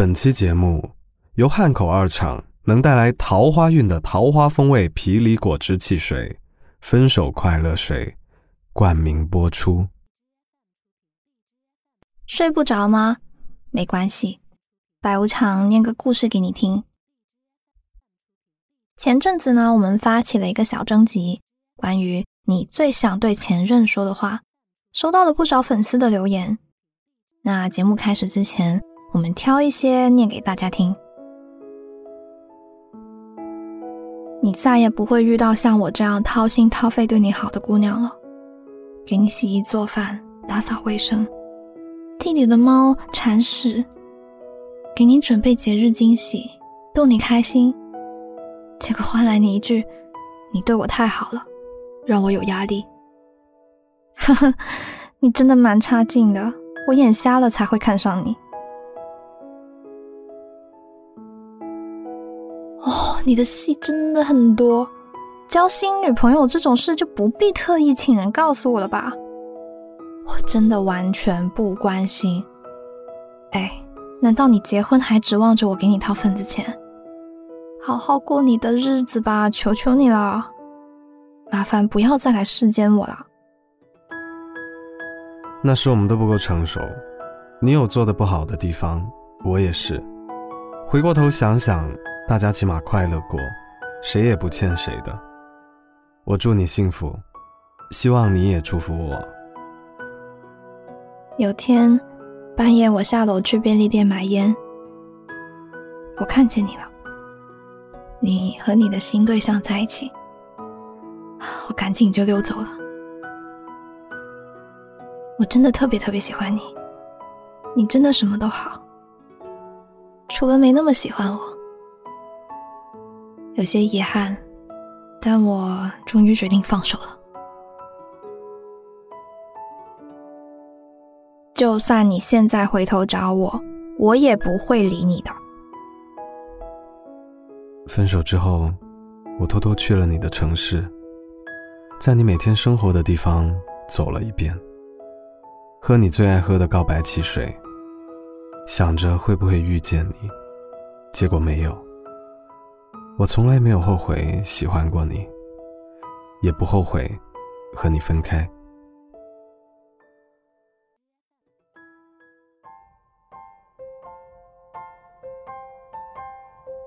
本期节目由汉口二厂能带来桃花运的桃花风味皮梨果汁汽水“分手快乐水”冠名播出。睡不着吗？没关系，白无常念个故事给你听。前阵子呢，我们发起了一个小征集，关于你最想对前任说的话，收到了不少粉丝的留言。那节目开始之前，我们挑一些念给大家听。你再也不会遇到像我这样掏心掏肺对你好的姑娘了，给你洗衣做饭、打扫卫生，替你的猫铲屎，给你准备节日惊喜，逗你开心，结果换来你一句“你对我太好了，让我有压力”。呵呵，你真的蛮差劲的。我眼瞎了才会看上你。你的戏真的很多，交新女朋友这种事就不必特意请人告诉我了吧？我真的完全不关心。哎，难道你结婚还指望着我给你掏份子钱？好好过你的日子吧，求求你了，麻烦不要再来世间我了。那是我们都不够成熟，你有做的不好的地方，我也是。回过头想想，大家起码快乐过，谁也不欠谁的。我祝你幸福，希望你也祝福我。有天半夜，我下楼去便利店买烟，我看见你了，你和你的新对象在一起，我赶紧就溜走了。我真的特别特别喜欢你，你真的什么都好，除了没那么喜欢我，有些遗憾，但我终于决定放手了。就算你现在回头找我，我也不会理你的。分手之后，我偷偷去了你的城市，在你每天生活的地方走了一遍。喝你最爱喝的告白汽水，想着会不会遇见你，结果没有。我从来没有后悔喜欢过你，也不后悔和你分开。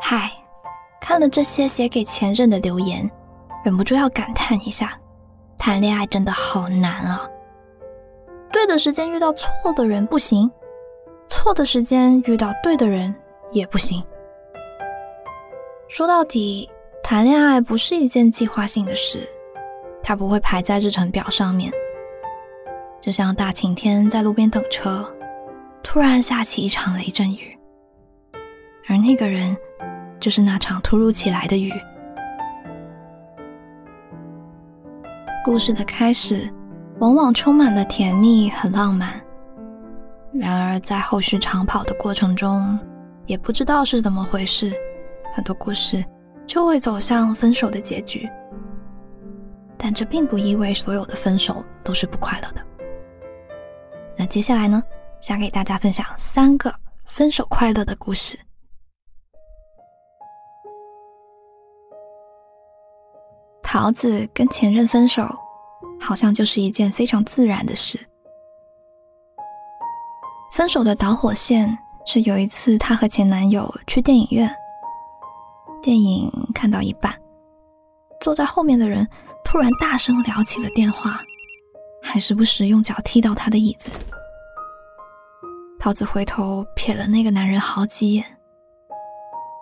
嗨，看了这些写给前任的留言，忍不住要感叹一下：谈恋爱真的好难啊！对的时间遇到错的人不行，错的时间遇到对的人也不行。说到底，谈恋爱不是一件计划性的事，它不会排在日程表上面。就像大晴天在路边等车，突然下起一场雷阵雨，而那个人就是那场突如其来的雨。故事的开始。往往充满了甜蜜和浪漫，然而在后续长跑的过程中，也不知道是怎么回事，很多故事就会走向分手的结局。但这并不意味所有的分手都是不快乐的。那接下来呢，想给大家分享三个分手快乐的故事。桃子跟前任分手。好像就是一件非常自然的事。分手的导火线是有一次，她和前男友去电影院，电影看到一半，坐在后面的人突然大声聊起了电话，还时不时用脚踢到他的椅子。桃子回头瞥了那个男人好几眼，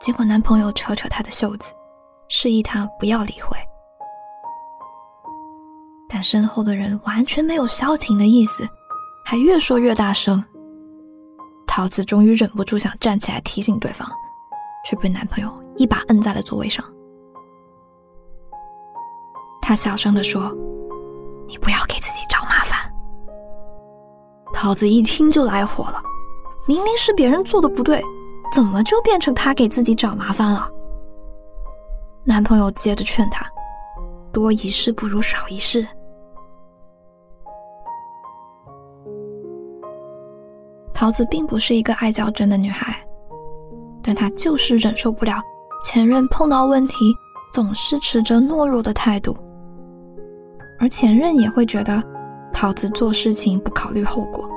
结果男朋友扯扯她的袖子，示意她不要理会。但身后的人完全没有消停的意思，还越说越大声。桃子终于忍不住想站起来提醒对方，却被男朋友一把摁在了座位上。他小声的说：“你不要给自己找麻烦。”桃子一听就来火了，明明是别人做的不对，怎么就变成他给自己找麻烦了？男朋友接着劝她：“多一事不如少一事。”桃子并不是一个爱较真的女孩，但他就是忍受不了前任碰到问题总是持着懦弱的态度，而前任也会觉得桃子做事情不考虑后果，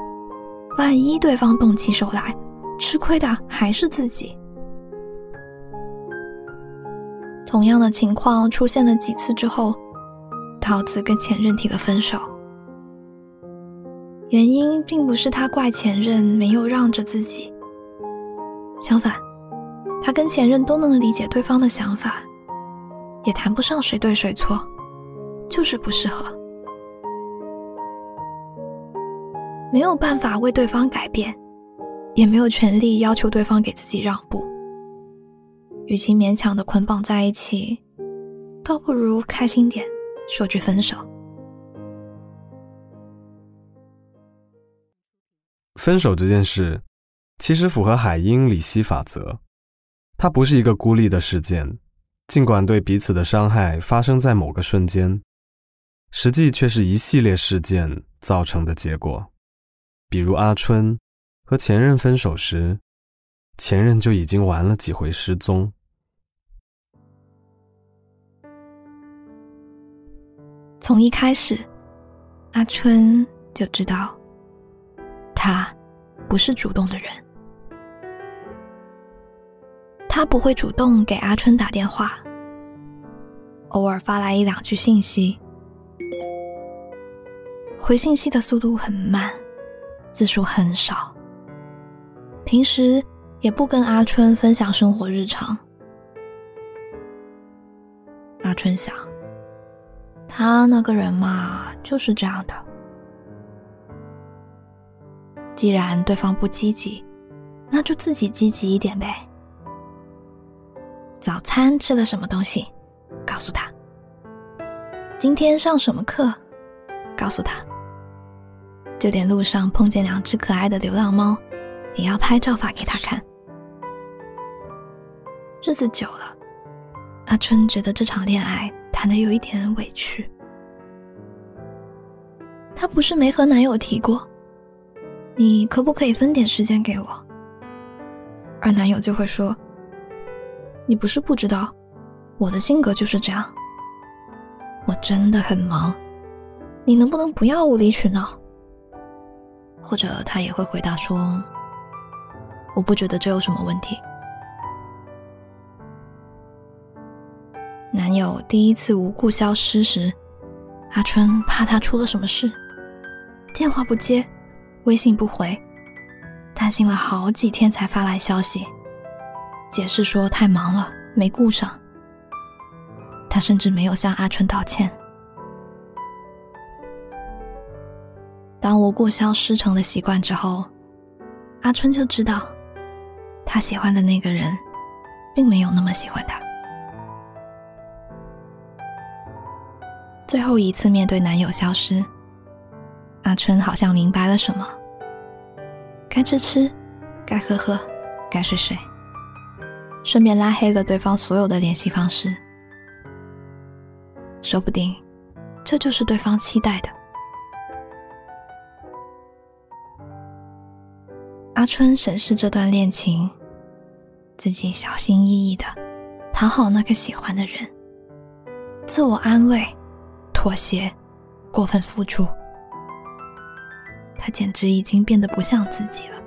万一对方动起手来，吃亏的还是自己。同样的情况出现了几次之后，桃子跟前任提了分手。原因并不是他怪前任没有让着自己，相反，他跟前任都能理解对方的想法，也谈不上谁对谁错，就是不适合，没有办法为对方改变，也没有权利要求对方给自己让步。与其勉强的捆绑在一起，倒不如开心点，说句分手。分手这件事，其实符合海因里希法则，它不是一个孤立的事件，尽管对彼此的伤害发生在某个瞬间，实际却是一系列事件造成的结果。比如阿春和前任分手时，前任就已经玩了几回失踪。从一开始，阿春就知道，他不是主动的人。他不会主动给阿春打电话，偶尔发来一两句信息，回信息的速度很慢，字数很少。平时也不跟阿春分享生活日常。阿春想。他那个人嘛，就是这样的。既然对方不积极，那就自己积极一点呗。早餐吃了什么东西？告诉他。今天上什么课？告诉他。就连路上碰见两只可爱的流浪猫，也要拍照发给他看。日子久了，阿春觉得这场恋爱。谈的有一点委屈，他不是没和男友提过，你可不可以分点时间给我？而男友就会说，你不是不知道，我的性格就是这样，我真的很忙，你能不能不要无理取闹？或者他也会回答说，我不觉得这有什么问题。男友第一次无故消失时，阿春怕他出了什么事，电话不接，微信不回，担心了好几天才发来消息，解释说太忙了没顾上。他甚至没有向阿春道歉。当无故消失成了习惯之后，阿春就知道，他喜欢的那个人，并没有那么喜欢他。最后一次面对男友消失，阿春好像明白了什么。该吃吃，该喝喝，该睡睡，顺便拉黑了对方所有的联系方式。说不定，这就是对方期待的。阿春审视这段恋情，自己小心翼翼的讨好那个喜欢的人，自我安慰。妥协，过分付出，他简直已经变得不像自己了。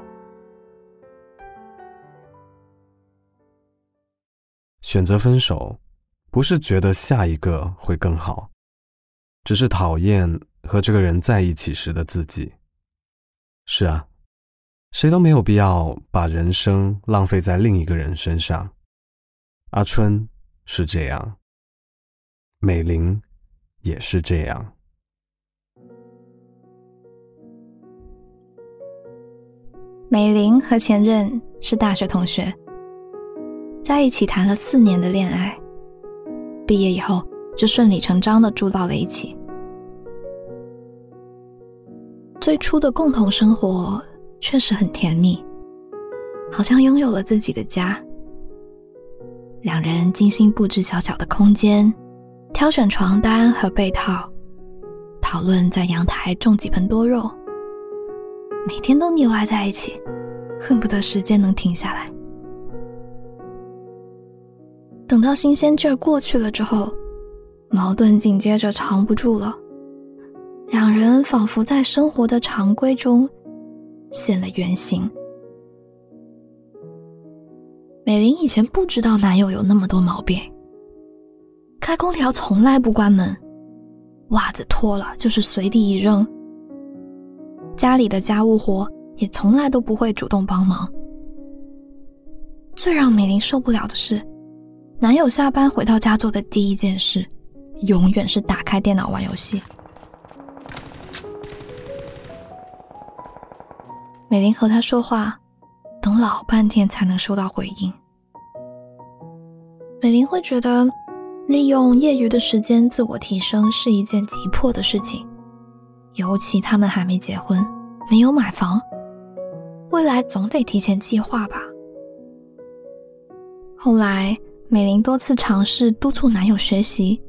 选择分手，不是觉得下一个会更好，只是讨厌和这个人在一起时的自己。是啊，谁都没有必要把人生浪费在另一个人身上。阿春是这样，美玲。也是这样。美玲和前任是大学同学，在一起谈了四年的恋爱，毕业以后就顺理成章的住到了一起。最初的共同生活确实很甜蜜，好像拥有了自己的家。两人精心布置小小的空间。挑选床单和被套，讨论在阳台种几盆多肉，每天都腻歪在一起，恨不得时间能停下来。等到新鲜劲儿过去了之后，矛盾紧接着藏不住了，两人仿佛在生活的常规中现了原形。美玲以前不知道男友有那么多毛病，开空调从来不关门，袜子脱了就是随地一扔，家里的家务活也从来都不会主动帮忙。最让美玲受不了的是，男友下班回到家做的第一件事，永远是打开电脑玩游戏。美玲和他说话。等老半天才能收到回应。美玲会觉得，利用业余的时间自我提升是一件急迫的事情，尤其他们还没结婚，没有买房，未来总得提前计划吧。后来，美玲多次尝试督促男友学习，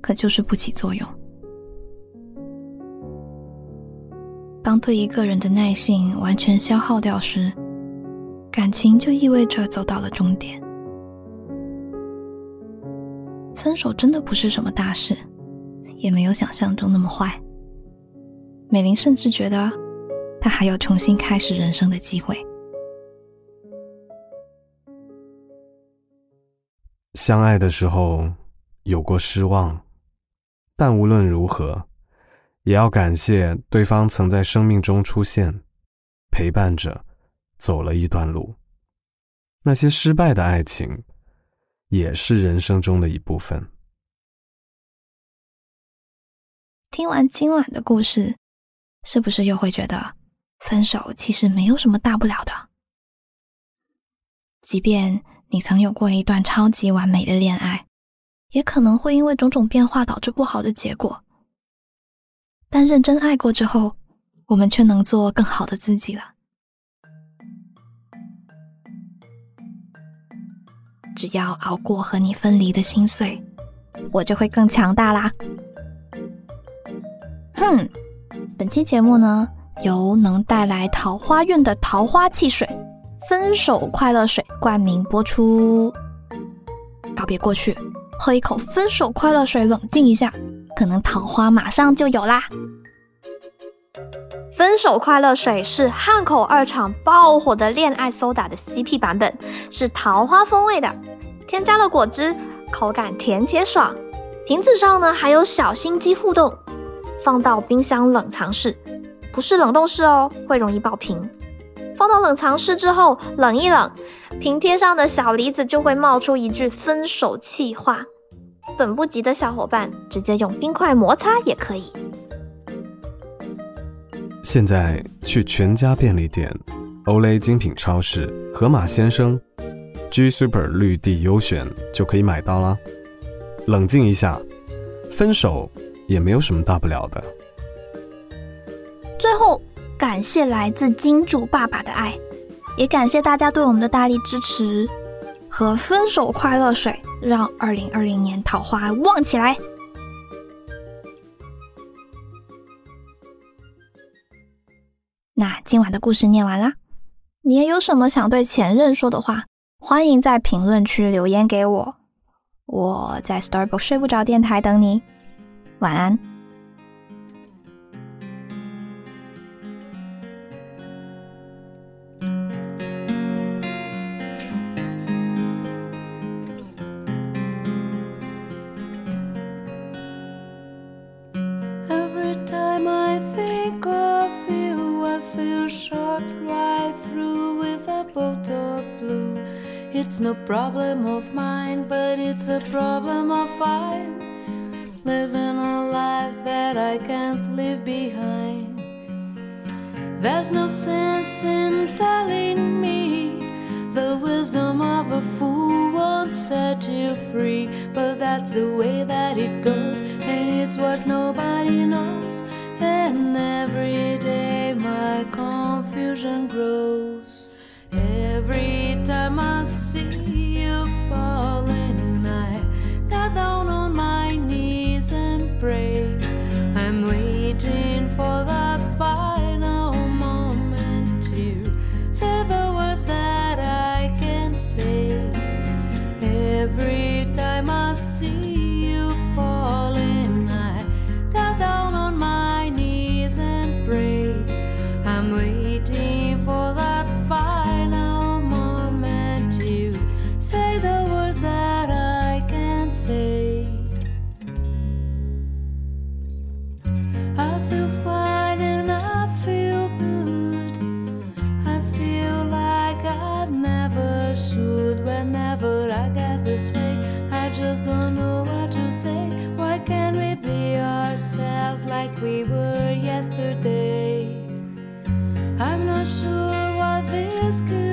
可就是不起作用。当对一个人的耐性完全消耗掉时，感情就意味着走到了终点。分手真的不是什么大事，也没有想象中那么坏。美玲甚至觉得，她还有重新开始人生的机会。相爱的时候有过失望，但无论如何，也要感谢对方曾在生命中出现，陪伴着。走了一段路，那些失败的爱情，也是人生中的一部分。听完今晚的故事，是不是又会觉得分手其实没有什么大不了的？即便你曾有过一段超级完美的恋爱，也可能会因为种种变化导致不好的结果。但认真爱过之后，我们却能做更好的自己了。只要熬过和你分离的心碎，我就会更强大啦。哼，本期节目呢，由能带来桃花运的桃花汽水——分手快乐水冠名播出。告别过去，喝一口分手快乐水，冷静一下，可能桃花马上就有啦。分手快乐水是汉口二厂爆火的恋爱苏打的 CP 版本，是桃花风味的，添加了果汁，口感甜且爽。瓶子上呢还有小心机互动，放到冰箱冷藏室，不是冷冻室哦，会容易爆瓶。放到冷藏室之后冷一冷，瓶贴上的小梨子就会冒出一句分手气话。等不及的小伙伴，直接用冰块摩擦也可以。现在去全家便利店、欧莱精品超市、盒马鲜生、G Super 绿地优选就可以买到啦。冷静一下，分手也没有什么大不了的。感谢来自金主爸爸的爱，也感谢大家对我们的大力支持。和分手快乐水，让二零二零年桃花旺起来。那今晚的故事念完啦，你也有什么想对前任说的话？欢迎在评论区留言给我。我在 Starbucks 睡不着电台等你，晚安。It's no problem of mine, but it's a problem of mine. Living a life that I can't leave behind. There's no sense in telling me the wisdom of a fool won't set you free. But that's the way that it goes, and it's what nobody knows. And every day my confusion grows. Every time I see you falling. I down on my knees and. I'm waiting for that final moment to say the words that I can say. Every time I see you falling, I down on my knees and. I'm waiting for that. This could